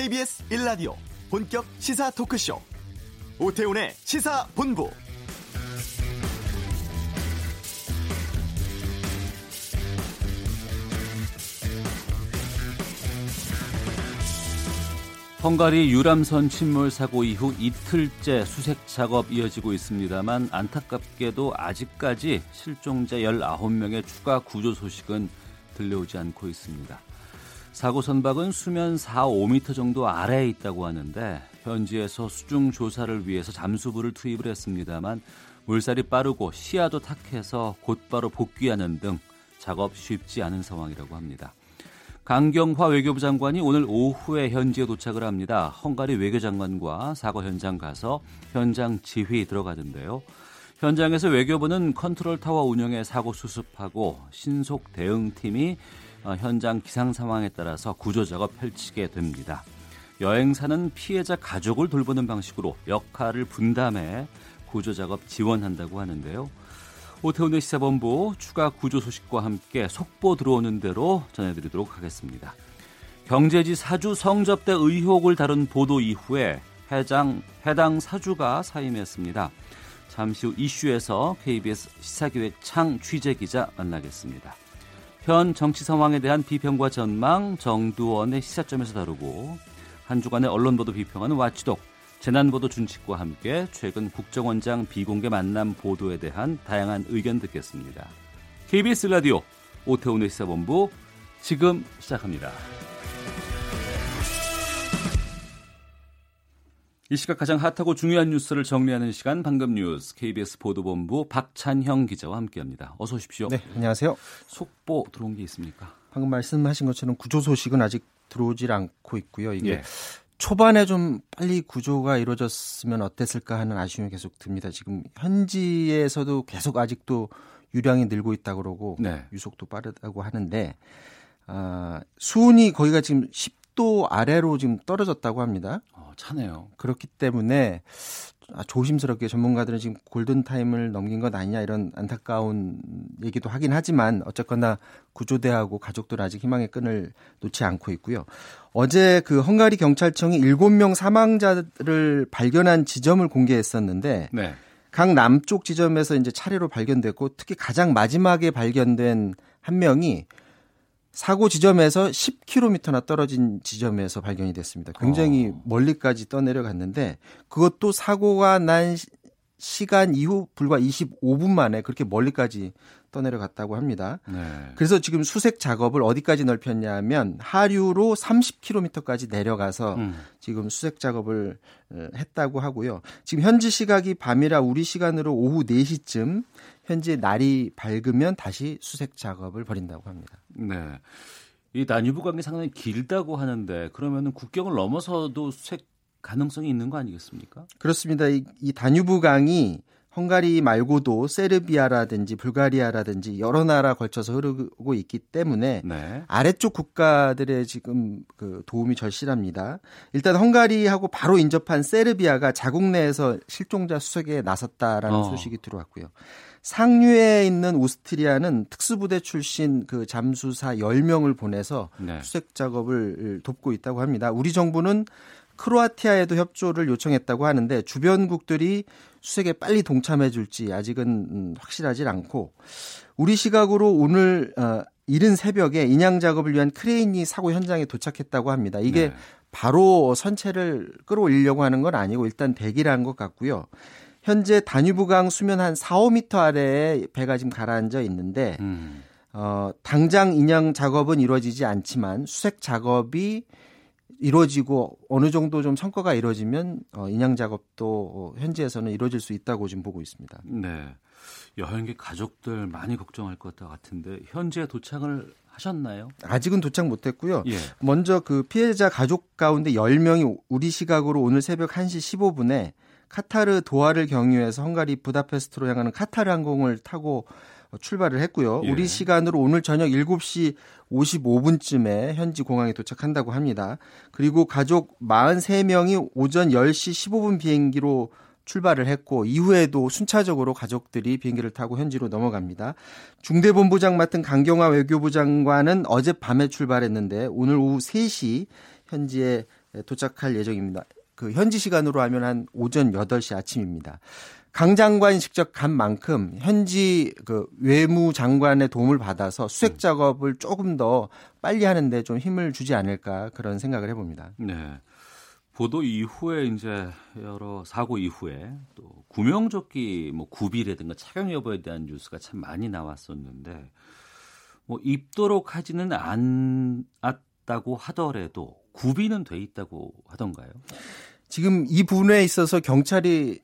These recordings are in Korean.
KBS 1라디오 본격 시사 토크쇼 오태훈의 시사본부 헝가리 유람선 침몰 사고 이후 이틀째 수색 작업 이어지고 있습니다만 안타깝게도 아직까지 실종자 19명의 추가 구조 소식은 들려오지 않고 있습니다. 사고 선박은 수면 4, 5m 정도 아래에 있다고 하는데 현지에서 수중 조사를 위해서 잠수부를 투입을 했습니다만 물살이 빠르고 시야도 탁해서 곧바로 복귀하는 등 작업 쉽지 않은 상황이라고 합니다. 강경화 외교부 장관이 오늘 오후에 현지에 도착을 합니다. 헝가리 외교장관과 사고 현장 가서 현장 지휘 들어가던데요. 현장에서 외교부는 컨트롤 타워 운영에 사고 수습하고 신속 대응팀이 어, 현장 기상 상황에 따라서 구조 작업 펼치게 됩니다. 여행사는 피해자 가족을 돌보는 방식으로 역할을 분담해 구조 작업 지원한다고 하는데요. 오태훈의 시사본부 추가 구조 소식과 함께 속보 들어오는 대로 전해드리도록 하겠습니다. 경제지 사주 성접대 의혹을 다룬 보도 이후에 해당, 해당 사주가 사임했습니다. 잠시 후 이슈에서 KBS 시사기획 창 취재기자 만나겠습니다. 현 정치 상황에 대한 비평과 전망 정두원의 시사점에서 다루고 한 주간의 언론 보도 비평하는 와치독 재난 보도 준칙과 함께 최근 국정원장 비공개 만남 보도에 대한 다양한 의견 듣겠습니다. KBS 라디오 오태훈의 시사본부 지금 시작합니다. 이 시각 가장 핫하고 중요한 뉴스를 정리하는 시간 방금 뉴스 KBS 보도본부 박찬형 기자와 함께합니다. 어서 오십시오. 네, 안녕하세요. 속보 들어온 게 있습니까? 방금 말씀하신 것처럼 구조 소식은 아직 들어오질 않고 있고요. 이게 예. 초반에 좀 빨리 구조가 이루어졌으면 어땠을까 하는 아쉬움이 계속 듭니다. 지금 현지에서도 계속 아직도 유량이 늘고 있다 그러고 네. 유속도 빠르다고 하는데 아, 수온이 거기가 지금 10 도 아래로 지금 떨어졌다고 합니다. 어, 차네요. 그렇기 때문에 아, 조심스럽게 전문가들은 지금 골든 타임을 넘긴 것 아니냐 이런 안타까운 얘기도 하긴 하지만 어쨌거나 구조대하고 가족들 아직 희망의 끈을 놓지 않고 있고요. 어제 그 헝가리 경찰청이 7명 사망자를 발견한 지점을 공개했었는데 네. 각 남쪽 지점에서 이제 차례로 발견됐고 특히 가장 마지막에 발견된 한 명이 사고 지점에서 10km나 떨어진 지점에서 발견이 됐습니다. 굉장히 어. 멀리까지 떠내려갔는데 그것도 사고가 난 시간 이후 불과 25분 만에 그렇게 멀리까지 떠내려갔다고 합니다. 네. 그래서 지금 수색 작업을 어디까지 넓혔냐면 하류로 30km까지 내려가서 음. 지금 수색 작업을 어, 했다고 하고요. 지금 현지 시각이 밤이라 우리 시간으로 오후 4시쯤 현재 날이 밝으면 다시 수색 작업을 벌인다고 합니다. 네. 이 나뉴브 강이 상당히 길다고 하는데 그러면은 국경을 넘어서도 수색 가능성이 있는 거 아니겠습니까? 그렇습니다. 이, 이 다뉴브 강이 헝가리 말고도 세르비아라든지 불가리아라든지 여러 나라 걸쳐서 흐르고 있기 때문에 네. 아래쪽 국가들의 지금 그 도움이 절실합니다. 일단 헝가리하고 바로 인접한 세르비아가 자국 내에서 실종자 수색에 나섰다라는 어. 소식이 들어왔고요. 상류에 있는 오스트리아는 특수부대 출신 그 잠수사 10명을 보내서 네. 수색 작업을 돕고 있다고 합니다. 우리 정부는 크로아티아에도 협조를 요청했다고 하는데 주변국들이 수색에 빨리 동참해 줄지 아직은 음, 확실하지 않고 우리 시각으로 오늘 어, 이른 새벽에 인양 작업을 위한 크레인이 사고 현장에 도착했다고 합니다. 이게 네. 바로 선체를 끌어올리려고 하는 건 아니고 일단 대기를 한 것 같고요. 현재 다뉴브강 수면 한 4, 5미터 아래에 배가 지금 가라앉아 있는데 음. 어, 당장 인양 작업은 이루어지지 않지만 수색 작업이 이루어지고 어느 정도 좀 성과가 이루어지면 어, 인양 작업도 현지에서는 이루어질 수 있다고 지금 보고 있습니다. 네. 여행객 가족들 많이 걱정할 것 같은데 현재 도착을 하셨나요? 아직은 도착 못 했고요. 예. 먼저 그 피해자 가족 가운데 10명이 우리 시각으로 오늘 새벽 1시 15분에 카타르 도하를 경유해서 헝가리 부다페스트로 향하는 카타르 항공을 타고 출발을 했고요. 예. 우리 시간으로 오늘 저녁 7시 55분쯤에 현지 공항에 도착한다고 합니다. 그리고 가족 43명이 오전 10시 15분 비행기로 출발을 했고 이후에도 순차적으로 가족들이 비행기를 타고 현지로 넘어갑니다. 중대본부장 맡은 강경화 외교부 장관은 어젯밤에 출발했는데 오늘 오후 3시 현지에 도착할 예정입니다. 그 현지 시간으로 하면 한 오전 8시 아침입니다. 강 장관이 직접 간 만큼 현지 그 외무 장관의 도움을 받아서 수색 작업을 조금 더 빨리 하는데 좀 힘을 주지 않을까 그런 생각을 해봅니다. 네. 보도 이후에 이제 여러 사고 이후에 또 구명조끼 뭐 구비라든가 착용 여부에 대한 뉴스가 참 많이 나왔었는데 뭐 입도록 하지는 않았다고 하더라도 구비는 돼 있다고 하던가요? 지금 이 부분에 있어서 경찰이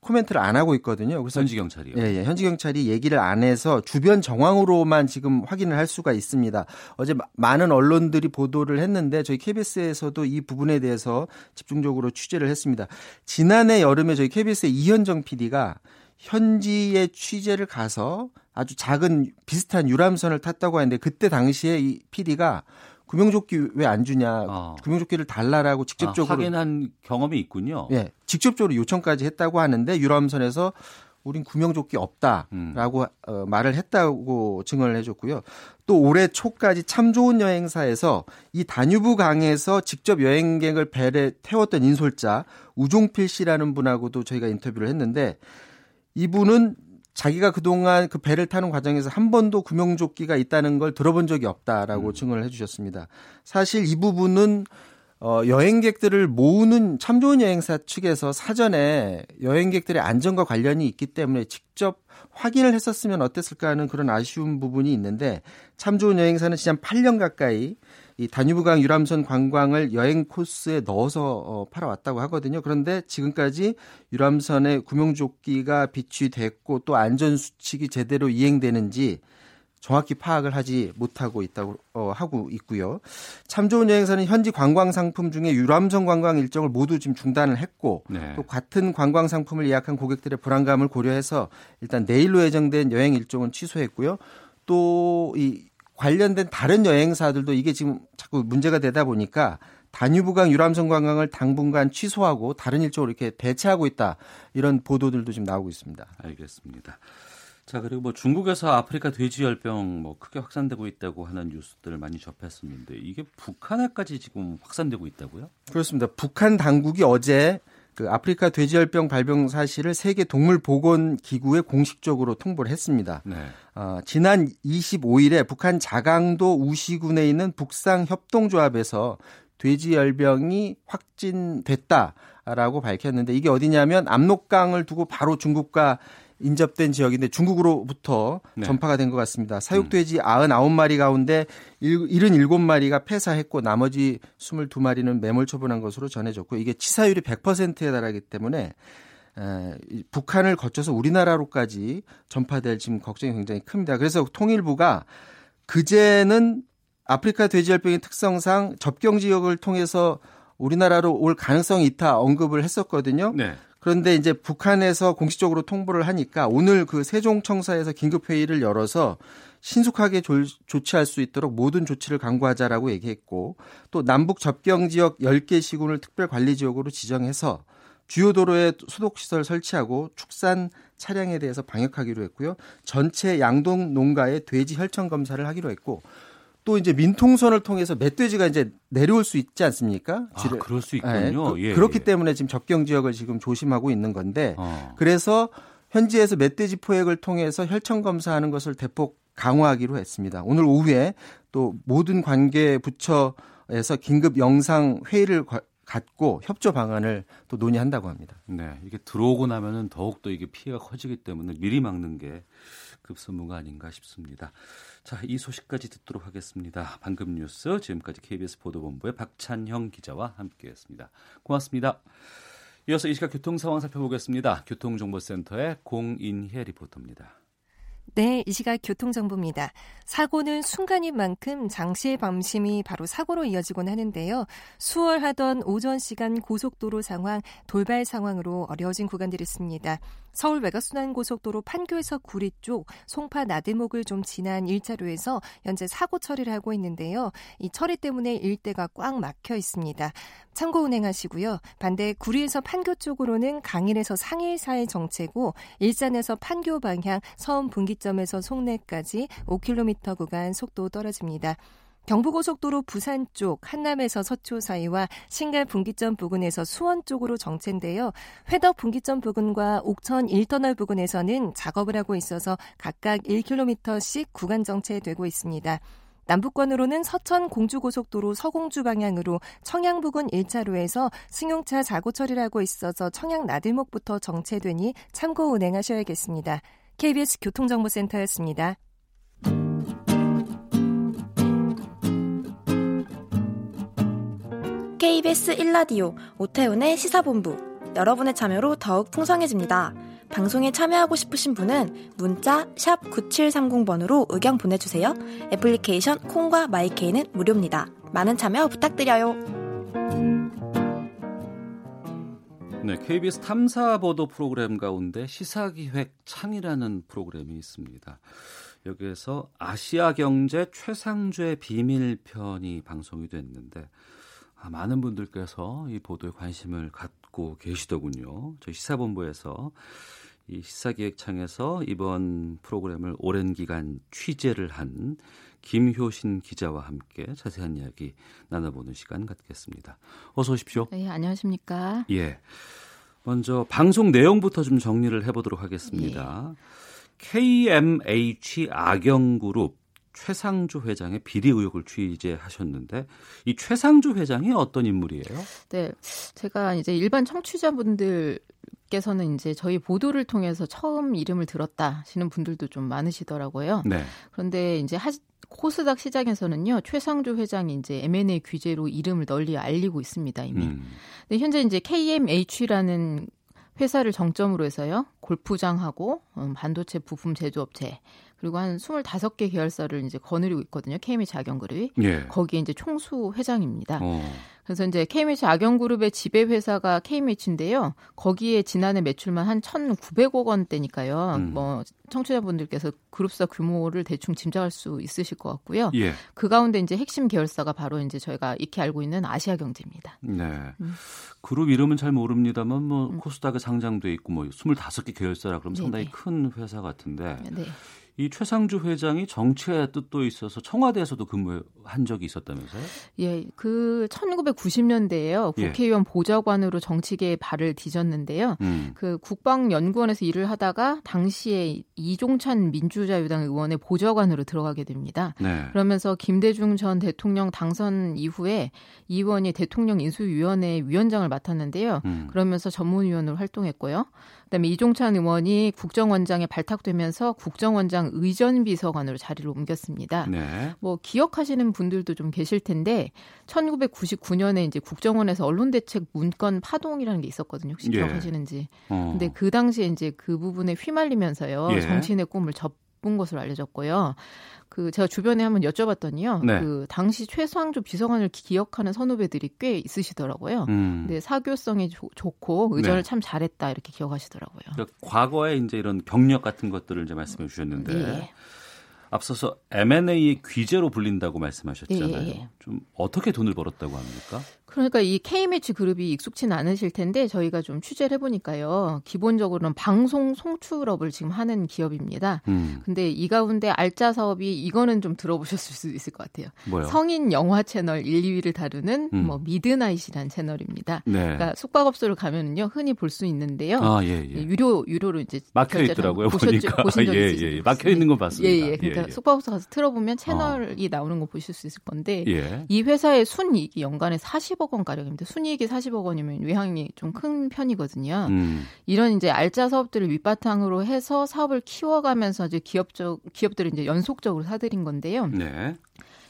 코멘트를 안 하고 있거든요. 그래서 현지 경찰이요. 예, 예, 현지 경찰이 얘기를 안 해서 주변 정황으로만 지금 확인을 할 수가 있습니다. 어제 많은 언론들이 보도를 했는데 저희 KBS에서도 이 부분에 대해서 집중적으로 취재를 했습니다. 지난해 여름에 저희 KBS의 이현정 PD가 현지에 취재를 가서 아주 작은 비슷한 유람선을 탔다고 하는데 그때 당시에 이 PD가 구명조끼 왜 안 주냐? 어. 구명조끼를 달라라고 직접적으로 아, 확인한 경험이 있군요. 예, 직접적으로 요청까지 했다고 하는데 유람선에서 우린 구명조끼 없다라고 음. 어, 말을 했다고 증언을 해줬고요. 또 올해 초까지 참 좋은 여행사에서 이 다뉴브 강에서 직접 여행객을 배에 태웠던 인솔자 우종필 씨라는 분하고도 저희가 인터뷰를 했는데 이분은 자기가 그동안 그 배를 타는 과정에서 한 번도 구명조끼가 있다는 걸 들어본 적이 없다라고 음. 증언을 해주셨습니다. 사실 이 부분은 어, 여행객들을 모으는 참 좋은 여행사 측에서 사전에 여행객들의 안전과 관련이 있기 때문에 직접 확인을 했었으면 어땠을까 하는 그런 아쉬운 부분이 있는데 참 좋은 여행사는 지난 8년 가까이 이 다뉴브강 유람선 관광을 여행 코스에 넣어서 어, 팔아왔다고 하거든요. 그런데 지금까지 유람선에 구명조끼가 비취됐고 또 안전 수칙이 제대로 이행되는지 정확히 파악을 하지 못하고 있다고 어, 하고 있고요. 참 좋은 여행사는 현지 관광 상품 중에 유람선 관광 일정을 모두 지금 중단을 했고 네. 또 같은 관광 상품을 예약한 고객들의 불안감을 고려해서 일단 내일로 예정된 여행 일정은 취소했고요. 또 이 관련된 다른 여행사들도 이게 지금 자꾸 문제가 되다 보니까 다뉴브강 유람선 관광을 당분간 취소하고 다른 일정으로 이렇게 대체하고 있다 이런 보도들도 지금 나오고 있습니다. 알겠습니다. 자 그리고 뭐 중국에서 아프리카 돼지열병 뭐 크게 확산되고 있다고 하는 뉴스들을 많이 접했었는데 이게 북한에까지 지금 확산되고 있다고요? 그렇습니다. 북한 당국이 어제 그 아프리카 돼지열병 발병 사실을 세계 동물 보건 기구에 공식적으로 통보를 했습니다. 네. 어, 지난 25일에 북한 자강도 우시군에 있는 북상 협동조합에서 돼지열병이 확진됐다라고 밝혔는데 이게 어디냐면 압록강을 두고 바로 중국과 인접된 지역인데 중국으로부터 네. 전파가 된 것 같습니다. 사육돼지 음. 99마리 가운데 77마리가 폐사했고 나머지 22마리는 매몰 처분한 것으로 전해졌고 이게 치사율이 100%에 달하기 때문에 에, 북한을 거쳐서 우리나라로까지 전파될 지금 걱정이 굉장히 큽니다. 그래서 통일부가 그제는 아프리카 돼지열병의 특성상 접경 지역을 통해서 우리나라로 올 가능성이 있다 언급을 했었거든요. 네. 그런데 이제 북한에서 공식적으로 통보를 하니까 오늘 그 세종청사에서 긴급 회의를 열어서 신속하게 조, 조치할 수 있도록 모든 조치를 강구하자라고 얘기했고 또 남북 접경 지역 10개 시군을 특별 관리 지역으로 지정해서 주요 도로에 소독 시설 설치하고 축산 차량에 대해서 방역하기로 했고요. 전체 양동 농가의 돼지 혈청 검사를 하기로 했고 또 이제 민통선을 통해서 멧돼지가 이제 내려올 수 있지 않습니까? 아, 그럴 수 있군요. 네. 예, 그 렇기 예. 때문에 지금 접경 지역을 지금 조심하고 있는 건데 어. 그래서 현지에서 멧돼지 포획을 통해서 혈청 검사하는 것을 대폭 강화하기로 했습니다. 오늘 오후에 또 모든 관계 부처에서 긴급 영상 회의를 갖고 협조 방안을 또 논의한다고 합니다. 네, 이게 들어오고 나면은 더욱 더 이게 피해가 커지기 때문에 미리 막는 게 급선무가 아닌가 싶습니다. 자, 이 소식까지 듣도록 하겠습니다. 방금 뉴스 지금까지 KBS 보도본부의 박찬형 기자와 함께했습니다. 고맙습니다. 이어서 이 시각 교통 상황 살펴보겠습니다. 교통정보센터의 공인혜 리포터입니다. 네, 이 시각 교통정보입니다. 사고는 순간인 만큼 장시의 밤심이 바로 사고로 이어지곤 하는데요. 수월하던 오전 시간 고속도로 상황, 돌발 상황으로 어려워진 구간들이 있습니다. 서울 외곽순환고속도로 판교에서 구리 쪽 송파 나들목을 좀 지난 1차로에서 현재 사고 처리를 하고 있는데요. 이 처리 때문에 일대가 꽉 막혀 있습니다. 참고 운행하시고요. 반대 구리에서 판교 쪽으로는 강일에서 상일 사이 정체고 일산에서 판교 방향 서운 분기점에서 송내까지 5km 구간 속도 떨어집니다. 경부고속도로 부산 쪽 한남에서 서초 사이와 신갈 분기점 부근에서 수원 쪽으로 정체인데요. 회덕 분기점 부근과 옥천 1터널 부근에서는 작업을 하고 있어서 각각 1km씩 구간 정체되고 있습니다. 남북권으로는 서천 공주고속도로 서공주 방향으로 청양 부근 1차로에서 승용차 사고 처리를 하고 있어서 청양 나들목부터 정체되니 참고 운행하셔야겠습니다. KBS 교통정보센터였습니다. KBS 1라디오 오태훈의 시사본부 여러분의 참여로 더욱 풍성해집니다. 방송에 참여하고 싶으신 분은 문자 9730번으로 의견 보내주세요. 애플리케이션 콩과 마이케이는 무료입니다. 많은 참여 부탁드려요. 네, KBS 탐사 보도 프로그램 가운데 시사기획 창이라는 프로그램이 있습니다. 여기에서 아시아 경제 최상주의 비밀편이 방송이 됐는데 아, 많은 분들께서 이 보도에 관심을 갖고 계시더군요. 저희 시사본부에서 이 시사기획창에서 이번 프로그램을 오랜 기간 취재를 한 김효신 기자와 함께 자세한 이야기 나눠보는 시간 갖겠습니다. 어서 오십시오. 네, 안녕하십니까. 예. 먼저 방송 내용부터 좀 정리를 해보도록 하겠습니다. 예. KMH 악영그룹 최상주 회장의 비리 의혹을 취재하셨는데 이 최상주 회장이 어떤 인물이에요? 네, 제가 이제 일반 청취자분들 께서는 이제 저희 보도를 통해서 처음 이름을 들었다 하시는 분들도 좀 많으시더라고요. 네. 그런데 이제 하, 코스닥 시장에서는요 최상주 회장이 이제 M&A 규제로 이름을 널리 알리고 있습니다 이미. 음. 근데 현재 이제 KMH라는 회사를 정점으로 해서요 골프장하고 음, 반도체 부품 제조업체 그리고 한 25개 계열사를 이제 거느리고 있거든요. KMH 악영그룹이. 예. 거기에 이제 총수 회장입니다. 어. 그래서 이제 KMH 악영그룹의 지배 회사가 KMH인데요. 거기에 지난해 매출만 한 1,900억 원대니까요. 음. 뭐 청취자분들께서 그룹사 규모를 대충 짐작할 수 있으실 것 같고요. 예. 그 가운데 이제 핵심 계열사가 바로 이제 저희가 익히 알고 있는 아시아 경제입니다. 네. 음. 그룹 이름은 잘 모릅니다만 뭐 음. 코스닥에 상장돼 있고 뭐 25개 계열사라 그러면 상당히 네네. 큰 회사 같은데 네. 이 최상주 회장이 정치의 뜻도 있어서 청와대에서도 근무한 적이 있었다면서요? 예, 그 1990년대에요. 국회의원 예. 보좌관으로 정치계에 발을 뒤졌는데요. 음. 그 국방연구원에서 일을 하다가 당시에 이종찬 민주자유당 의원의 보좌관으로 들어가게 됩니다. 네. 그러면서 김대중 전 대통령 당선 이후에 이 의원이 대통령 인수위원회 위원장을 맡았는데요. 음. 그러면서 전문위원으로 활동했고요. 그다음에 이종찬 의원이 국정원장에 발탁되면서 국정원장 의전비서관으로 자리를 옮겼습니다. 네. 뭐 기억하시는 분들도 좀 계실 텐데 1999년에 이제 국정원에서 언론대책 문건 파동이라는 게 있었거든요. 혹시 예. 기억하시는지. 어. 근데 그 당시에 이제 그 부분에 휘말리면서요. 예. 정치인의 꿈을 접 은 것으로 알려졌고요. 그 제가 주변에 한번 여쭤봤더니요. 네. 그 당시 최상주 비서관을 기억하는 선후배들이 꽤 있으시더라고요. 음. 근데 사교성이 조, 좋고 의전을 네. 참 잘했다 이렇게 기억하시더라고요. 그러니까 과거에 이제 이런 경력 같은 것들을 이제 말씀해 주셨는데 네. 앞서서 M&A의 귀재로 불린다고 말씀하셨잖아요. 예, 예. 좀 어떻게 돈을 벌었다고 합니까? 그러니까 이 KMH 그룹이 익숙치는 않으실 텐데 저희가 좀 취재를 해보니까요. 기본적으로는 방송 송출업을 지금 하는 기업입니다. 음. 근데 이 가운데 알짜 사업이 이거는 좀 들어보셨을 수 있을 것 같아요. 뭐요? 성인 영화 채널 1, 2위를 다루는 음. 뭐 미드나잇이라는 채널입니다. 네. 그러니까 숙박업소를 가면은요 흔히 볼 수 있는데요. 아, 예, 예. 유료 유료로 이제 막혀 있더라고요. 보셨, 보니까 보신 적 예, 예. 막혀 있는 거 봤습니다. 예, 예. 그러니까 예, 예. 숙박업소 가서 틀어보면 채널이 어. 나오는 거 보실 수 있을 건데 예. 이 회사의 순이익이 연간에 40억 40억 원 가량입니다. 순이익이 40억 원이면 외향이 좀 큰 편이거든요. 음. 이런 이제 알짜 사업들을 밑바탕으로 해서 사업을 키워가면서 이제 기업적 기업들을 이제 연속적으로 사들인 건데요. 네.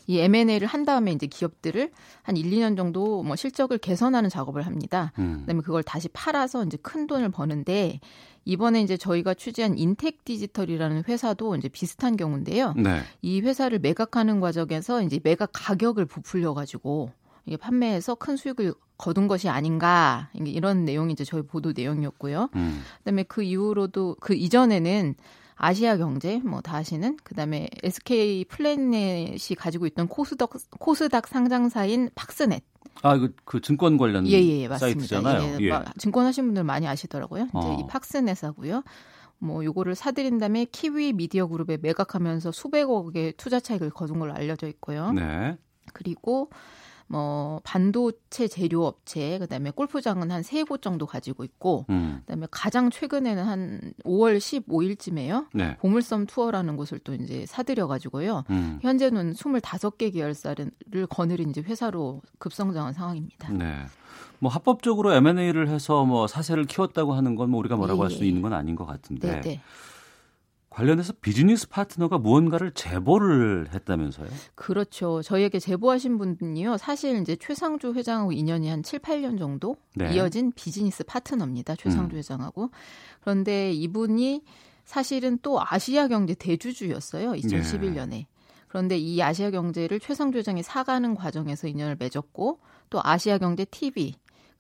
이 M&A를 한 다음에 이제 기업들을 한 1, 2년 정도 뭐 실적을 개선하는 작업을 합니다. 음. 그다음에 그걸 다시 팔아서 이제 큰 돈을 버는데 이번에 이제 저희가 취재한 인텍 디지털이라는 회사도 이제 비슷한 경우인데요. 네. 이 회사를 매각하는 과정에서 이제 매각 가격을 부풀려 가지고 이게 판매해서 큰 수익을 거둔 것이 아닌가 이런 내용이 이제 저희 보도 내용이었고요. 음. 그다음에 그 이후로도 그 이전에는 아시아 경제 뭐 다시는 그다음에 SK 플래넷이 가지고 있던 코스닥 코스닥 상장사인 팍스넷 아, 그, 그 증권 관련 예, 예, 예 사이트잖아요. 예, 예. 증권 하신 분들 많이 아시더라고요. 이제 어. 이 팍스넷하고요. 뭐 요거를 사들인 다음에 키위 미디어 그룹에 매각하면서 수백억의 투자 차익을 거둔 걸로 알려져 있고요. 네. 그리고 뭐 반도체 제조 업체 그다음에 골프장은 한 세 곳 정도 가지고 있고 음. 그다음에 가장 최근에는 한 5월 15일쯤에요. 네. 보물섬 투어라는 곳을 또 이제 사들여 가지고요. 음. 현재는 25개 계열사를 거느린 이제 회사로 급성장한 상황입니다. 네. 뭐 합법적으로 M&A를 해서 뭐 사세를 키웠다고 하는 건 뭐 우리가 뭐라고 예. 할수 있는 건 아닌 것 같은데. 네, 네. 관련해서 비즈니스 파트너가 무언가를 제보를 했다면서요? 그렇죠. 저희에게 제보하신 분은요. 사실 이제 최상주 회장하고 인연이 한 7, 8년 정도 네. 이어진 비즈니스 파트너입니다. 최상주 음. 회장하고. 그런데 이분이 사실은 또 아시아 경제 대주주였어요. 2011년에. 네. 그런데 이 아시아 경제를 최상주 회장이 사가는 과정에서 인연을 맺었고 또 아시아 경제 TV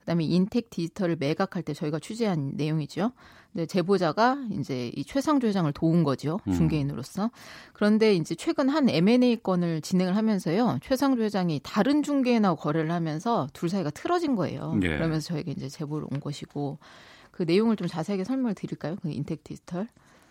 그다음에 인텍 디지털을 매각할 때 저희가 취재한 내용이죠. 네, 제보자가 이제 이 최상주 회장을 도운 거죠. 음. 중개인으로서. 음. 그런데 이제 최근 한 M&A 건을 진행을 하면서요. 최상주 회장이 다른 중개인하고 거래를 하면서 둘 사이가 틀어진 거예요. 예. 그러면서 저에게 이제 제보를 온 것이고 그 내용을 좀 자세하게 설명을 드릴까요? 그 인텍 디지털.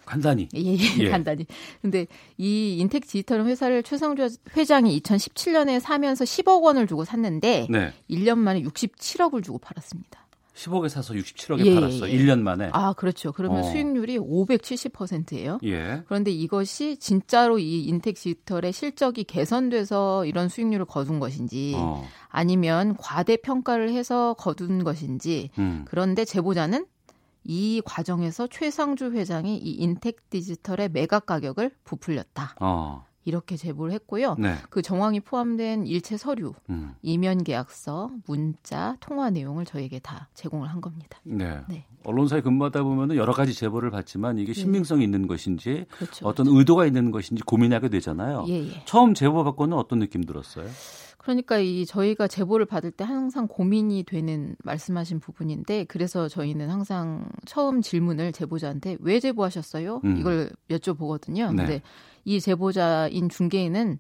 간단히. 예, 예, 예. 간단히. 근데 이 인텍 디지털 회사를 최상주 회장이 2017년에 사면서 10억 원을 주고 샀는데 네. 1년 만에 67억을 주고 팔았습니다. 10억에 사서 67억에 예, 팔았어. 예. 1년 만에. 아, 그렇죠. 그러면 어. 수익률이 570%예요. 예. 그런데 이것이 진짜로 이 인텍 디지털의 실적이 개선돼서 이런 수익률을 거둔 것인지 어. 아니면 과대 평가를 해서 거둔 것인지 음. 그런데 제보자는 이 과정에서 최상주 회장이 이 인텍 디지털의 매각 가격을 부풀렸다. 어. 이렇게 제보를 했고요. 네. 그 정황이 포함된 일체 서류, 음. 이면 계약서, 문자, 통화 내용을 저에게 다 제공을 한 겁니다. 네. 네. 언론사에 근무하다 보면 여러 가지 제보를 받지만 이게 네. 신빙성이 있는 것인지 그렇죠, 어떤 그렇죠. 의도가 있는 것인지 고민하게 되잖아요. 예, 예. 처음 제보 받고는 어떤 느낌 들었어요? 그러니까 이 저희가 제보를 받을 때 항상 고민이 되는 말씀하신 부분인데 그래서 저희는 항상 처음 질문을 제보자한테 왜 제보하셨어요? 음. 이걸 여쭤보거든요. 네. 근데 이 제보자인 중개인은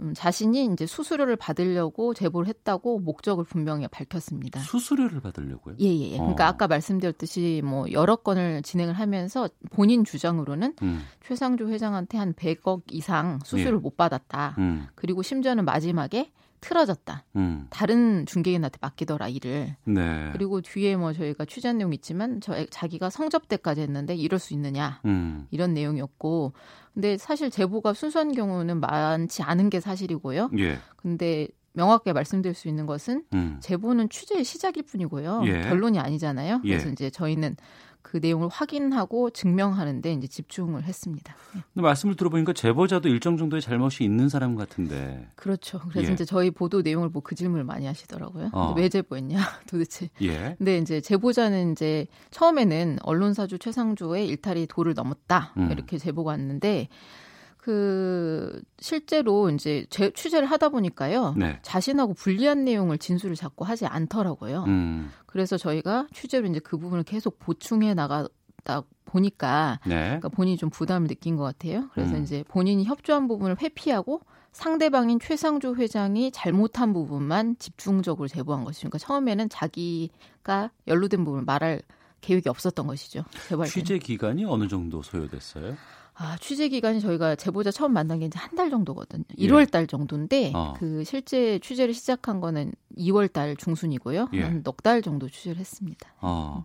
음, 자신이 이제 수수료를 받으려고 제보를 했다고 목적을 분명히 밝혔습니다. 수수료를 받으려고요? 예, 예. 예. 그러니까 어. 아까 말씀드렸듯이 뭐 여러 건을 진행을 하면서 본인 주장으로는 음. 최상주 회장한테 한 100억 이상 수수료를 예. 못 받았다. 음. 그리고 심지어는 마지막에 틀어졌다. 음. 다른 중개인한테 맡기더라 일을. 네. 그리고 뒤에 뭐 저희가 취재한 내용 있지만 저 자기가 성접 때까지 했는데 이럴 수 있느냐 음. 이런 내용이었고. 근데 사실 제보가 순수한 경우는 많지 않은 게 사실이고요. 예. 근데 명확하게 말씀드릴 수 있는 것은 음. 제보는 취재의 시작일 뿐이고요. 예. 결론이 아니잖아요. 그래서 예. 이제 저희는 그 내용을 확인하고 증명하는데 이제 집중을 했습니다. 예. 근데 말씀을 들어보니까 제보자도 일정 정도의 잘못이 있는 사람 같은데. 그렇죠. 그래서 예. 이제 저희 보도 내용을 보고 그 질문을 많이 하시더라고요. 어. 왜 제보했냐 도대체. 예. 근데 이제 제보자는 이제 처음에는 언론사주 최상주의 일탈이 도를 넘었다 음. 이렇게 제보가 왔는데 그 실제로 이제 제, 취재를 하다 보니까요. 네. 자신하고 불리한 내용을 진술을 자꾸 하지 않더라고요. 음. 그래서 저희가 취재로 이제 그 부분을 계속 보충해 나가다 보니까 네. 그러니까 본인이 좀 부담을 느낀 것 같아요. 그래서 음. 이제 본인이 협조한 부분을 회피하고 상대방인 최상주 회장이 잘못한 부분만 집중적으로 제보한 것이죠. 그러니까 처음에는 자기가 연루된 부분을 말할 계획이 없었던 것이죠. 취재 기간이 어느 정도 소요됐어요? 아, 취재 기간이 저희가 제보자 처음 만난 게 이제 한 달 정도거든요. 1월 예. 달 정도인데 어. 그 실제 취재를 시작한 거는 2월 달 중순이고요. 예. 한넉 달 정도 취재를 했습니다. 어.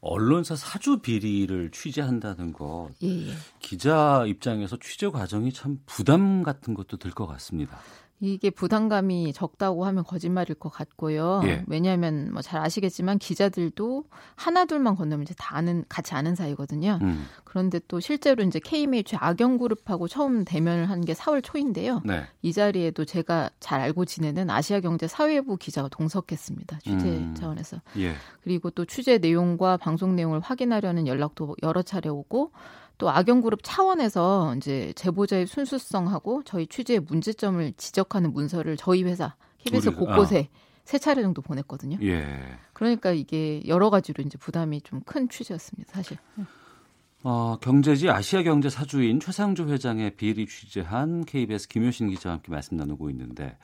언론사 사주 비리를 취재한다는 것 예, 예. 기자 입장에서 취재 과정이 참 부담 같은 것도 들 것 같습니다. 이게 부담감이 적다고 하면 거짓말일 것 같고요. 예. 왜냐하면 뭐 잘 아시겠지만 기자들도 하나 둘만 건너면 이제 다 아는 같이 아는 사이거든요. 음. 그런데 또 실제로 이제 KMH 악영 그룹하고 처음 대면을 한 게 4월 초인데요. 네. 이 자리에도 제가 잘 알고 지내는 아시아경제 사회부 기자가 동석했습니다. 취재 음. 차원에서. 예. 그리고 또 취재 내용과 방송 내용을 확인하려는 연락도 여러 차례 오고 또 악영그룹 차원에서 이제 제보자의 순수성하고 저희 취재의 문제점을 지적하는 문서를 저희 회사 KBS 곳곳에 아. 세 차례 정도 보냈거든요. 예. 그러니까 이게 여러 가지로 이제 부담이 좀 큰 취재였습니다, 사실. 어, 경제지 아시아 경제 사주인 최상주 회장의 비리 취재한 KBS 김효신 기자와 함께 말씀 나누고 있는데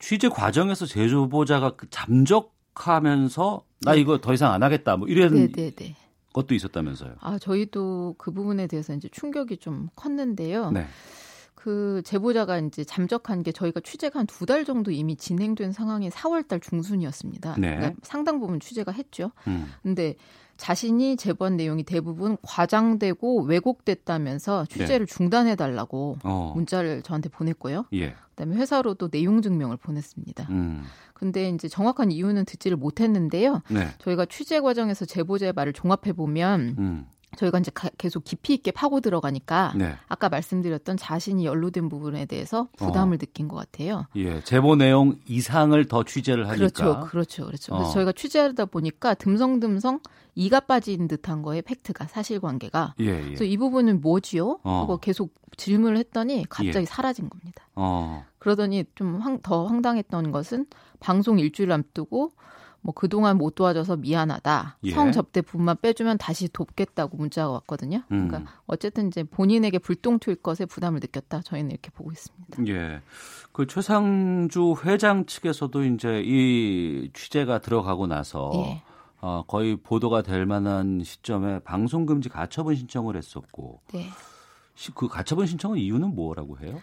취재 과정에서 제조보자가 그 잠적하면서 나 네. 이거 더 이상 안 하겠다 뭐 이런 네, 네, 네. 것도 있었다면서요. 아, 저희도 그 부분에 대해서 이제 충격이 좀 컸는데요. 네. 그 제보자가 이제 잠적한 게 저희가 취재가 한 두 달 정도 이미 진행된 상황이 4월달 중순이었습니다. 네. 그러니까 상당 부분 취재가 했죠. 음. 근데 자신이 제보한 내용이 대부분 과장되고 왜곡됐다면서 취재를 네. 중단해 달라고 어. 문자를 저한테 보냈고요. 예. 그다음에 회사로도 내용 증명을 보냈습니다. 음. 근데 이제 정확한 이유는 듣지를 못했는데요. 네. 저희가 취재 과정에서 제보자의 말을 종합해 보면 음. 저희가 이제 계속 깊이 있게 파고 들어가니까 네. 아까 말씀드렸던 자신이 연루된 부분에 대해서 부담을 어. 느낀 것 같아요. 예, 제보 내용 이상을 더 취재를 하니까 그렇죠, 그렇죠, 그렇죠. 어. 그래서 저희가 취재하다 보니까 듬성듬성 이가 빠진 듯한 거에 팩트가 사실관계가. 예, 예. 그래서 이 부분은 뭐지요? 어. 하고 계속 질문을 했더니 갑자기 예. 사라진 겁니다. 어. 그러더니 좀 더 황당했던 것은 방송 일주일 앞두고 뭐 그동안 못 도와줘서 미안하다. 예. 성 접대 부분만 빼주면 다시 돕겠다고 문자가 왔거든요. 음. 그러니까 어쨌든 이제 본인에게 불똥 튈 것에 부담을 느꼈다. 저희는 이렇게 보고 있습니다. 예. 그 최상주 회장 측에서도 이제 이 취재가 들어가고 나서 예. 어, 거의 보도가 될 만한 시점에 방송 금지 가처분 신청을 했었고 네. 그 가처분 신청은 이유는 뭐라고 해요?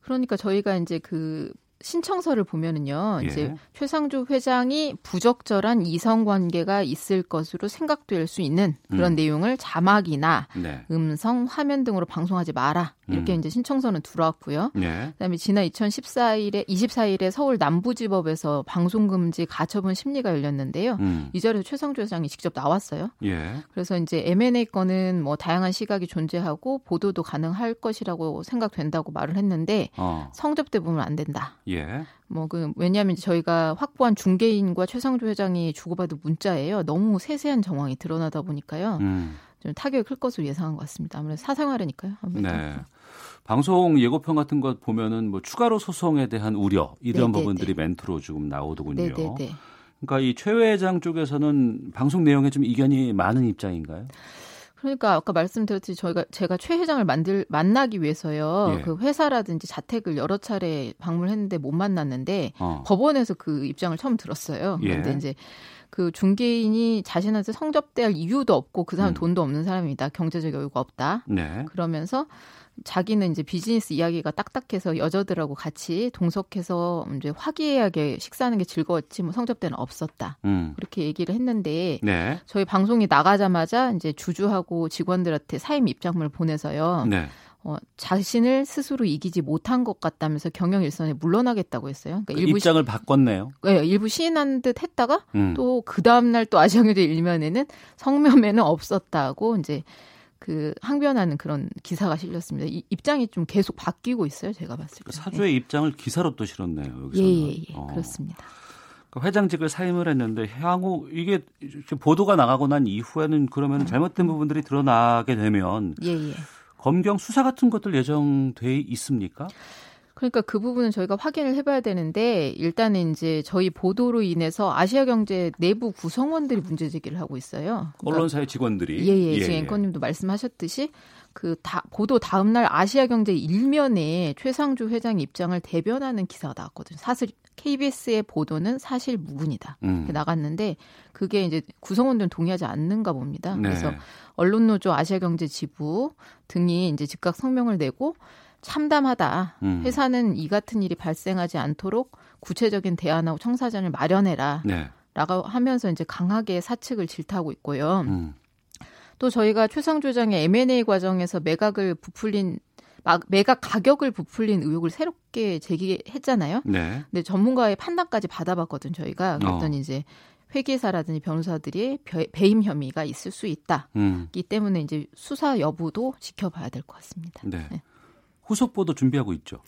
그러니까 저희가 이제 그 신청서를 보면은요, 예. 이제 최상주 회장이 부적절한 이성 관계가 있을 것으로 생각될 수 있는 그런 음. 내용을 자막이나 네. 음성, 화면 등으로 방송하지 마라. 이렇게 음. 이제 신청서는 들어왔고요. 네. 그다음에 지난 2014일에 24일에 서울 남부지법에서 방송 금지 가처분 심리가 열렸는데요. 음. 이 자리에서 최상주 회장이 직접 나왔어요. 예. 그래서 이제 M&A 건은 뭐 다양한 시각이 존재하고 보도도 가능할 것이라고 생각된다고 말을 했는데 어. 성접대 보면 안 된다. 예. 뭐그 왜냐하면 저희가 확보한 중개인과 최상주 회장이 주고받은 문자예요. 너무 세세한 정황이 드러나다 보니까요. 음. 좀 타격이 클 것으로 예상한 것 같습니다. 아무래도 사생활이니까요. 아무래도. 네. 방송 예고편 같은 것 보면은 뭐 추가로 소송에 대한 우려 이런 네네네. 네, 부분들이 네. 멘트로 조금 나오더군요. 네네네. 네, 그러니까 이 최 회장 쪽에서는 방송 내용에 좀 이견이 많은 입장인가요? 그러니까 아까 말씀드렸듯이 저희가 제가 최 회장을 만들 만나기 위해서요. 예. 그 회사라든지 자택을 여러 차례 방문했는데 못 만났는데 어. 법원에서 그 입장을 처음 들었어요. 예. 그런데 이제 그 중개인이 자신한테 성접대할 이유도 없고 그 사람 음. 돈도 없는 사람이다. 경제적 여유가 없다. 네. 그러면서 자기는 이제 비즈니스 이야기가 딱딱해서 여자들하고 같이 동석해서 이제 화기애애하게 식사하는 게 즐거웠지 뭐 성접대는 없었다. 음. 그렇게 얘기를 했는데 네. 저희 방송이 나가자마자 이제 주주하고 직원들한테 사임 입장문을 보내서요. 네. 어, 자신을 스스로 이기지 못한 것 같다면서 경영 일선에 물러나겠다고 했어요. 그러니까 그 일부 입장을 시, 바꿨네요. 네, 일부 시인한 듯 했다가 음. 또그 다음 날 또 아시아경제 일면에는 성명에는 없었다고 이제 그 항변하는 그런 기사가 실렸습니다. 이, 입장이 좀 계속 바뀌고 있어요. 제가 봤을 때. 사주의 네. 입장을 기사로 또 실었네요. 여기서. 예, 예, 예. 어. 그렇습니다. 그 회장직을 사임을 했는데 향후 이게 보도가 나가고 난 이후에는 그러면 음. 잘못된 부분들이 드러나게 되면 예, 예. 검경 수사 같은 것들 예정돼 있습니까? 그러니까 그 부분은 저희가 확인을 해봐야 되는데 일단은 이제 저희 보도로 인해서 아시아경제 내부 구성원들이 문제 제기를 하고 있어요. 그러니까 언론사의 직원들이 예예 예, 지금 앵커님도 말씀하셨듯이 그 다, 보도 다음 날 아시아경제 일면에 최상주 회장 입장을 대변하는 기사가 나왔거든요. 사실 KBS의 보도는 사실 무근이다. 음. 나갔는데 그게 이제 구성원들은 동의하지 않는가 봅니다. 네. 그래서 언론노조 아시아경제 지부 등이 이제 즉각 성명을 내고 참담하다. 음. 회사는 이 같은 일이 발생하지 않도록 구체적인 대안하고 청사전을 마련해라. 네. 라고 하면서 이제 강하게 사측을 질타하고 있고요. 음. 또 저희가 최상조 장의 M&A 과정에서 매각을 부풀린 매각 가격을 부풀린 의혹을 새롭게 제기했잖아요. 네. 근데 전문가의 판단까지 받아봤거든 저희가. 그랬더니 어. 이제 회계사라든지 변호사들이 배임 혐의가 있을 수 있다. 음. 이 때문에 이제 수사 여부도 지켜봐야 될 것 같습니다. 네. 네. 후속 보도 준비하고 있죠.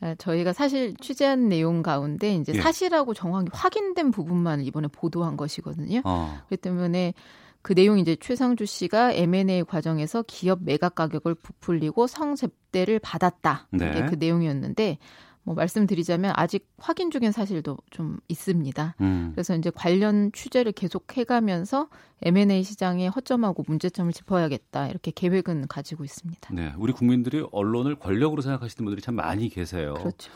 아, 저희가 사실 취재한 내용 가운데 이제 예. 사실하고 정확히 확인된 부분만 이번에 보도한 것이거든요. 어. 그렇기 때문에 그 내용이 이제 최상주 씨가 M&A 과정에서 기업 매각 가격을 부풀리고 성접대를 받았다. 네. 그 내용이었는데 뭐 말씀드리자면 아직 확인 중인 사실도 좀 있습니다. 음. 그래서 이제 관련 취재를 계속 해가면서 M&A 시장의 허점하고 문제점을 짚어야겠다 이렇게 계획은 가지고 있습니다. 네, 우리 국민들이 언론을 권력으로 생각하시는 분들이 참 많이 계세요. 그렇죠.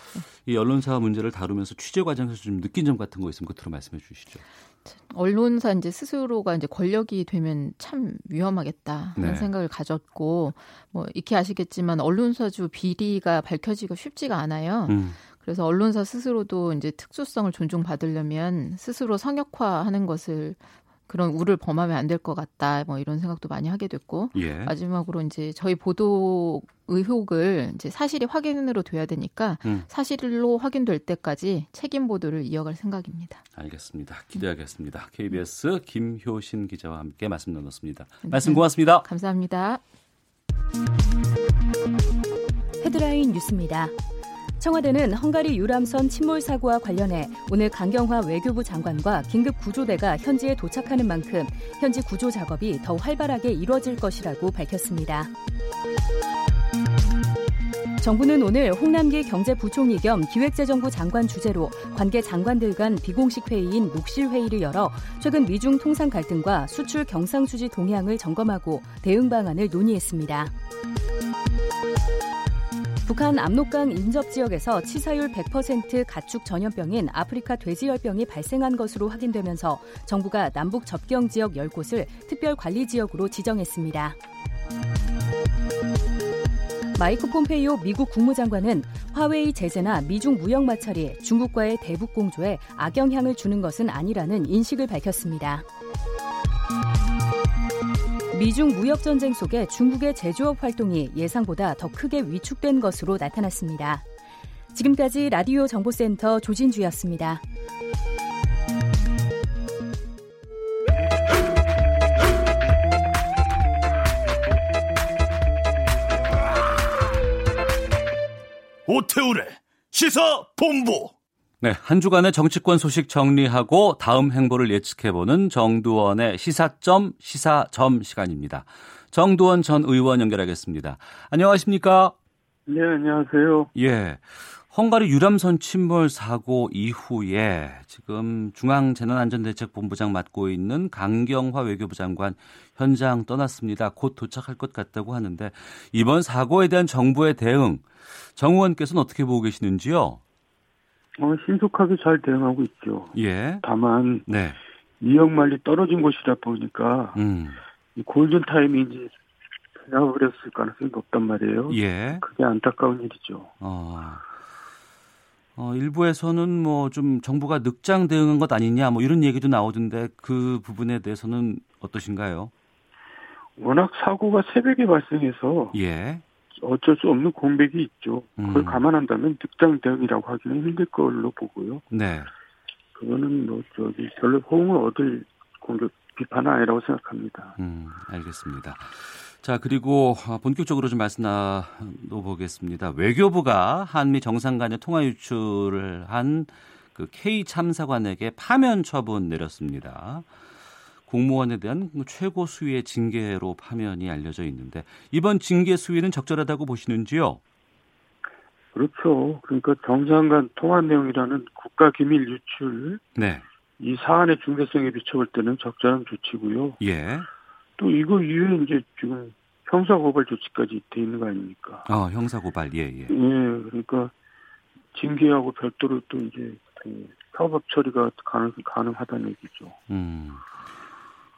이 언론사 문제를 다루면서 취재 과정에서 좀 느낀 점 같은 거 있으면 끝으로 말씀해 주시죠. 언론사 이제 스스로가 이제 권력이 되면 참 위험하겠다 하는 네. 생각을 가졌고 뭐 익히 아시겠지만 언론사주 비리가 밝혀지기가 쉽지가 않아요. 음. 그래서 언론사 스스로도 이제 특수성을 존중받으려면 스스로 성역화하는 것을 그런 우를 범하면 안 될 것 같다. 뭐 이런 생각도 많이 하게 됐고 예. 마지막으로 이제 저희 보도 의혹을 이제 사실이 확인으로 돼야 되니까 음. 사실로 확인될 때까지 책임 보도를 이어갈 생각입니다. 알겠습니다. 기대하겠습니다. KBS 김효신 기자와 함께 말씀 나눴습니다. 네. 말씀 고맙습니다. 감사합니다. 헤드라인 뉴스입니다. 청와대는 헝가리 유람선 침몰 사고와 관련해 오늘 강경화 외교부 장관과 긴급 구조대가 현지에 도착하는 만큼 현지 구조 작업이 더 활발하게 이뤄질 것이라고 밝혔습니다. 정부는 오늘 홍남기 경제부총리 겸 기획재정부 장관 주재로 관계 장관들 간 비공식 회의인 녹실 회의를 열어 최근 미중 통상 갈등과 수출 경상수지 동향을 점검하고 대응 방안을 논의했습니다. 북한 압록강 인접 지역에서 치사율 100% 가축 전염병인 아프리카 돼지열병이 발생한 것으로 확인되면서 정부가 남북 접경 지역 10곳을 특별 관리 지역으로 지정했습니다. 마이크 폼페이오 미국 국무장관은 화웨이 제재나 미중 무역 마찰이 중국과의 대북 공조에 악영향을 주는 것은 아니라는 인식을 밝혔습니다. 미중 무역 전쟁 속에 중국의 제조업 활동이 예상보다 더 크게 위축된 것으로 나타났습니다. 지금까지 라디오 정보센터 조진주였습니다. 오태우래 시사 본부. 네, 한 주간의 정치권 소식 정리하고 다음 행보를 예측해보는 정두원의 시사점 시사점 시간입니다. 정두원 전 의원 연결하겠습니다. 안녕하십니까? 네, 안녕하세요. 예. 헝가리 유람선 침몰 사고 이후에 지금 중앙재난안전대책본부장 맡고 있는 강경화 외교부 장관 현장 떠났습니다. 곧 도착할 것 같다고 하는데 이번 사고에 대한 정부의 대응 정 의원께서는 어떻게 보고 계시는지요? 어, 신속하게 잘 대응하고 있죠. 예. 다만 네. 이역말리 떨어진 곳이라 보니까 음. 골든 타임이 이제 지나고 그랬을 가능성이 높단 말이에요. 예. 그게 안타까운 일이죠. 어. 어, 일부에서는 뭐 좀 정부가 늑장 대응한 것 아니냐 뭐 이런 얘기도 나오던데 그 부분에 대해서는 어떠신가요? 워낙 사고가 새벽에 발생해서 예. 어쩔 수 없는 공백이 있죠. 그걸 음. 감안한다면 득장 대응이라고 하기는 힘들 걸로 보고요. 네. 그거는 뭐 저기 별로 호응을 얻을 공격 비판은 아니라고 생각합니다. 음, 알겠습니다. 자, 그리고 본격적으로 좀 말씀 나눠보겠습니다. 외교부가 한미 정상 간의 통화 유출을 한 그 K 참사관에게 파면 처분 내렸습니다. 공무원에 대한 최고 수위의 징계로 파면이 알려져 있는데 이번 징계 수위는 적절하다고 보시는지요? 그렇죠. 그러니까 정상간 통화 내용이라는 국가 기밀 유출 네. 이 사안의 중대성에 비춰볼 때는 적절한 조치고요. 예. 또 이거 이후에 이제 지금 형사고발 조치까지 돼 있는 거 아닙니까? 아, 형사고발, 예, 예. 예, 그러니까 징계하고 별도로 또 이제 그 사법 처리가 가능, 가능하다는 얘기죠. 음.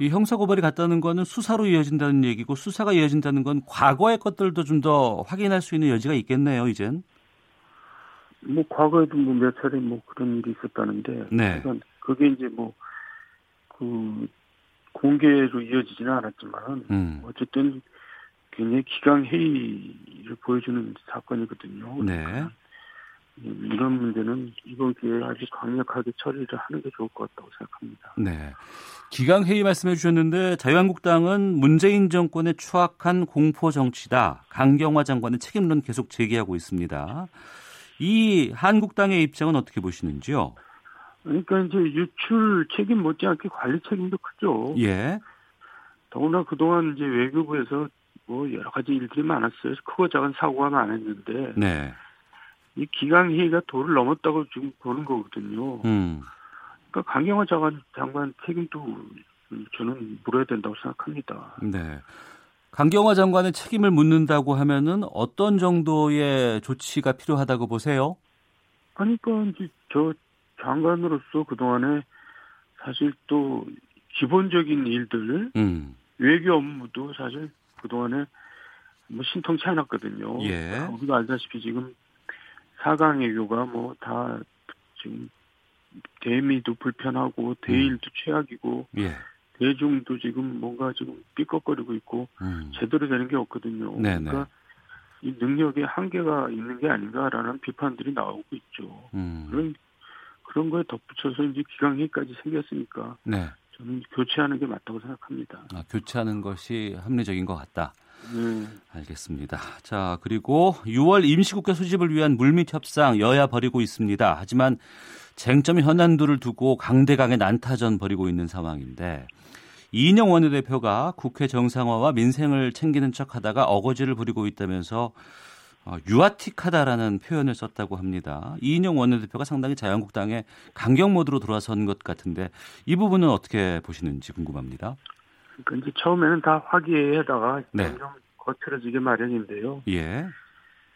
이 형사고발이 갔다는 거는 수사로 이어진다는 얘기고 수사가 이어진다는 건 과거의 것들도 좀 더 확인할 수 있는 여지가 있겠네요, 이젠. 뭐 과거에도 뭐 몇 차례 뭐 그런 일이 있었다는데. 네. 그게 이제 뭐 그 공개로 이어지지는 않았지만 음. 어쨌든 굉장히 기강 회의를 보여주는 사건이거든요. 네. 그러니까 이런 문제는 이번 기회에 아주 강력하게 처리를 하는 게 좋을 것 같다고 생각합니다. 네. 기강 회의 말씀해 주셨는데 자유한국당은 문재인 정권의 추악한 공포 정치다. 강경화 장관의 책임론 계속 제기하고 있습니다. 이 한국당의 입장은 어떻게 보시는지요? 그러니까 이제 유출 책임 못지않게 관리 책임도 크죠. 예. 더구나 그동안 이제 외교부에서 뭐 여러 가지 일들이 많았어요. 크고 작은 사고가 많았는데. 네. 이 기강 회의가 도를 넘었다고 지금 보는 거거든요. 음. 그러니까 강경화 장관, 장관 책임도 저는 물어야 된다고 생각합니다. 네. 강경화 장관의 책임을 묻는다고 하면은 어떤 정도의 조치가 필요하다고 보세요? 그러니까 이제 저 장관으로서 그동안에 사실 또 기본적인 일들 음. 외교 업무도 사실 그동안에 뭐 신통치 않았거든요. 예. 우리가 알다시피 지금 사강 외교가 뭐 다 지금 대미도 불편하고 대일도 음. 최악이고 예. 대중도 지금 뭔가 지금 삐걱거리고 있고 음. 제대로 되는 게 없거든요. 네네. 그러니까 이 능력에 한계가 있는 게 아닌가라는 비판들이 나오고 있죠. 음. 그런 그런 거에 덧붙여서 이제 기강회까지 생겼으니까 네. 저는 교체하는 게 맞다고 생각합니다. 아, 교체하는 것이 합리적인 것 같다. 네. 알겠습니다. 자, 그리고 6월 임시국회 소집을 위한 물밑 협상 여야 벌이고 있습니다. 하지만 쟁점 현안들을 두고 강대강의 난타전 벌이고 있는 상황인데 이인영 원내대표가 국회 정상화와 민생을 챙기는 척하다가 어거지를 부리고 있다면서 어, 유아틱하다라는 표현을 썼다고 합니다. 이인영 원내대표가 상당히 자유한국당의 강경 모드로 들어선 것 같은데 이 부분은 어떻게 보시는지 궁금합니다. 그러니까 이제 처음에는 다 화기애애하다가 네. 점점 거칠어지게 마련인데요. 예.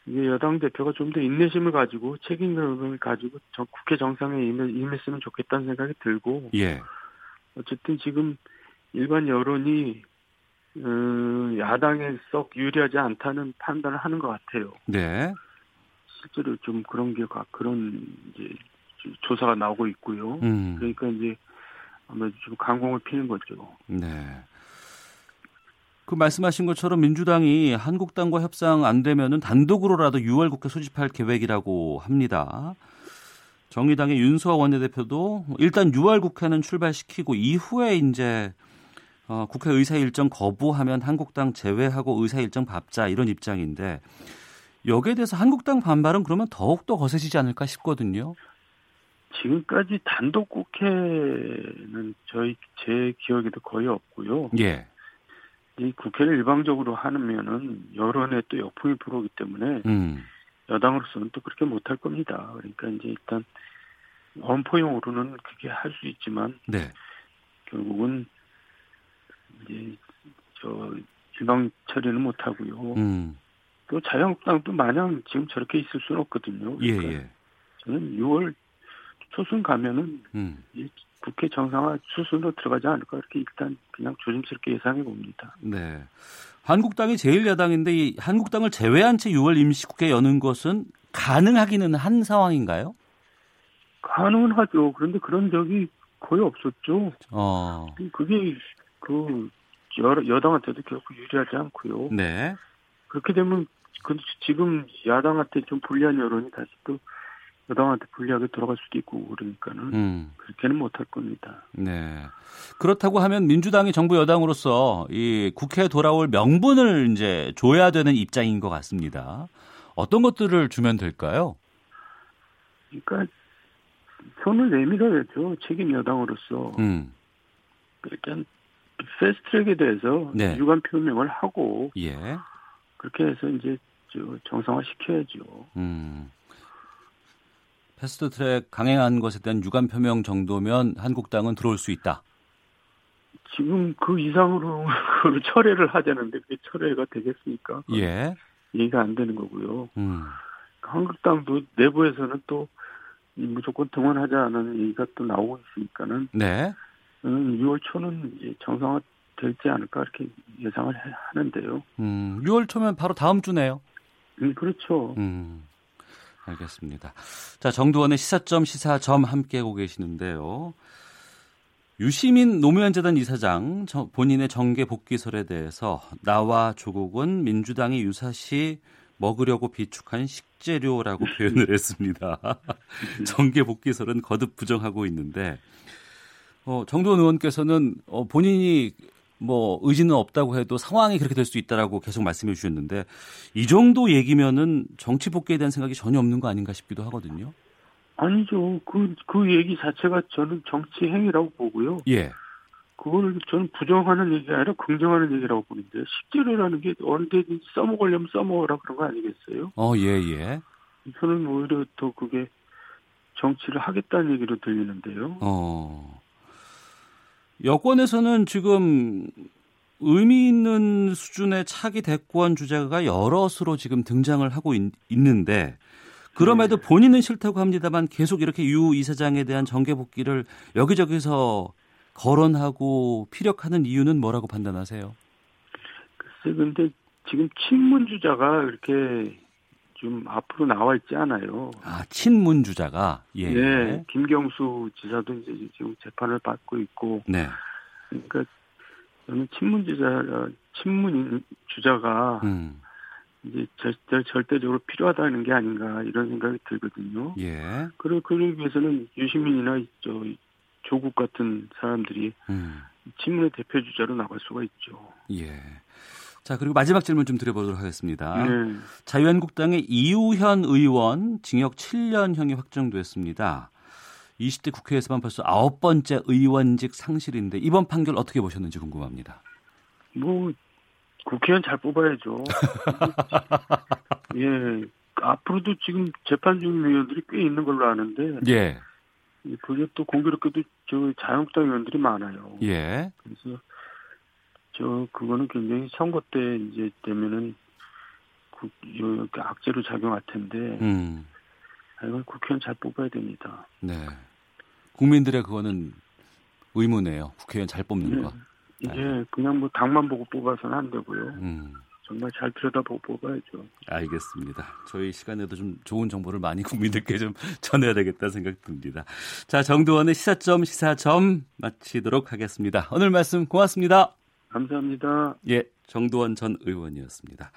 이게 여당 대표가 좀 더 인내심을 가지고 책임감을 가지고 국회 정상에 임했으면 좋겠다는 생각이 들고. 예. 어쨌든 지금 일반 여론이 음, 야당에 썩 유리하지 않다는 판단을 하는 것 같아요. 네. 실제로 좀 그런 게 그런 이제 조사가 나오고 있고요. 음. 그러니까 이제 아무래도 좀 강공을 피는 거죠. 네. 그 말씀하신 것처럼 민주당이 한국당과 협상 안 되면은 단독으로라도 6월 국회 소집할 계획이라고 합니다. 정의당의 윤수아 원내대표도 일단 6월 국회는 출발시키고 이후에 이제 어, 국회 의사 일정 거부하면 한국당 제외하고 의사 일정 밟자 이런 입장인데 여기에 대해서 한국당 반발은 그러면 더욱 더 거세지지 않을까 싶거든요. 지금까지 단독 국회는 저희 제 기억에도 거의 없고요. 예. 이 국회를 일방적으로 하면은 여론에 또 역풍이 불어오기 때문에 음. 여당으로서는 또 그렇게 못할 겁니다. 그러니까 이제 일단 원포용으로는 그게 할 수 있지만 네. 결국은 이제 저 일방 처리는 못 하고요. 음. 또 자유한국당도 마냥 지금 저렇게 있을 수는 없거든요. 그러니까 예, 예. 저는 6월 초순 가면은 음. 국회 정상화 수순으로 들어가지 않을까 이렇게 일단 그냥 조심스럽게 예상해 봅니다. 네. 한국당이 제일 야당인데 이 한국당을 제외한 채 6월 임시국회 여는 것은 가능하기는 한 상황인가요? 가능은 하죠. 그런데 그런 적이 거의 없었죠. 어. 그게 그 여, 여당한테도 결코 유리하지 않고요. 네. 그렇게 되면 그 지금 야당한테 좀 불리한 여론이 다시 또 여당한테 불리하게 돌아갈 수도 있고 그러니까는 음. 그렇게는 못할 겁니다. 네. 그렇다고 하면 민주당이 정부 여당으로서 이 국회에 돌아올 명분을 이제 줘야 되는 입장인 것 같습니다. 어떤 것들을 주면 될까요? 그러니까 손을 내밀어야죠. 책임 여당으로서. 음. 일단 패스트트랙에 대해서 네. 유감 표명을 하고 예. 그렇게 해서 이제 정상화 시켜야죠. 음. 패스트트랙 강행한 것에 대한 유감 표명 정도면 한국당은 들어올 수 있다. 지금 그 이상으로 철회를 하자는데 그게 철회가 되겠습니까? 예. 이해가 안 되는 거고요. 음. 한국당도 내부에서는 또 무조건 등원하자는 얘기가 또 나오고 있으니까는 네. 6월 초는 이제 정상화 될지 않을까 이렇게 예상을 하는데요. 음, 6월 초면 바로 다음 주네요. 음, 그렇죠. 음, 알겠습니다. 자, 정두원의 시사점 시사점 함께 하고 계시는데요. 유시민 노무현 재단 이사장 본인의 정계 복귀설에 대해서 나와 조국은 민주당이 유사시 먹으려고 비축한 식재료라고 표현을 했습니다. 정계 복귀설은 거듭 부정하고 있는데 어, 정도원 의원께서는 어, 본인이 뭐 의지는 없다고 해도 상황이 그렇게 될 수 있다라고 계속 말씀해 주셨는데 이 정도 얘기면은 정치 복귀에 대한 생각이 전혀 없는 거 아닌가 싶기도 하거든요. 아니죠. 그, 그 얘기 자체가 저는 정치 행위라고 보고요. 예. 그거를 저는 부정하는 얘기가 아니라 긍정하는 얘기라고 보는데 식재료라는 게 언제든지 써먹으려면 써먹어라 그런 거 아니겠어요? 어, 예, 예. 저는 오히려 더 그게 정치를 하겠다는 얘기로 들리는데요. 어. 여권에서는 지금 의미 있는 수준의 차기 대권 주자가 여럿으로 지금 등장을 하고 있, 는데 그럼에도 네. 본인은 싫다고 합니다만 계속 이렇게 유 이사장에 대한 정계 복귀를 여기저기서 거론하고 피력하는 이유는 뭐라고 판단하세요? 글쎄, 근데 지금 친문 주자가 이렇게 좀 앞으로 나와 있지 않아요. 아, 친문 주자가 예. 네, 김경수 지사도 이제 지금 재판을 받고 있고. 네. 그러니까 저는 친문 주자, 친문 주자가 음. 이제 절대, 절대적으로 필요하다는 게 아닌가 이런 생각이 들거든요. 예. 그리고 그러기 위해서는 유시민이나 저 조국 같은 사람들이 음. 친문의 대표 주자로 나갈 수가 있죠. 예. 자 그리고 마지막 질문 좀 드려보도록 하겠습니다. 네. 자유한국당의 이우현 의원 징역 7년형이 확정됐습니다. 20대 국회에서만 벌써 아홉 번째 의원직 상실인데 이번 판결 어떻게 보셨는지 궁금합니다. 뭐 국회의원 잘 뽑아야죠. 예. 앞으로도 지금 재판 중인 의원들이 꽤 있는 걸로 아는데. 예. 그게 또 공교롭게도 저 자유한국당 의원들이 많아요. 예. 그래서 저 그거는 굉장히 선거 때 이제 되면은 그, 요, 악재로 작용할 텐데. 음. 이건 국회의원 잘 뽑아야 됩니다. 네. 국민들의 그거는 의무네요. 국회의원 잘 뽑는 네. 거. 예, 그냥 뭐 당만 보고 뽑아서는 안 되고요. 음. 정말 잘 들여다보고 뽑아야죠. 알겠습니다. 저희 시간에도 좀 좋은 정보를 많이 국민들께 좀 전해야 되겠다 생각 듭니다. 자, 정두원의 시사점 시사점 마치도록 하겠습니다. 오늘 말씀 고맙습니다. 감사합니다. 예, 정두원 전 의원이었습니다.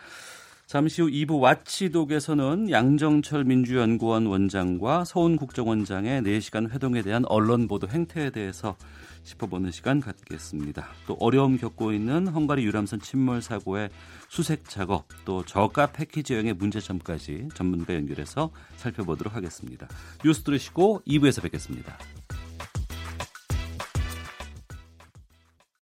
잠시 후 2부 와치독에서는 양정철 민주연구원 원장과 서훈 국정원장의 4시간 회동에 대한 언론 보도 행태에 대해서 짚어보는 시간 갖겠습니다. 또 어려움 겪고 있는 헝가리 유람선 침몰 사고의 수색 작업, 또 저가 패키지 여행의 문제점까지 전문가 연결해서 살펴보도록 하겠습니다. 뉴스 들으시고 2부에서 뵙겠습니다.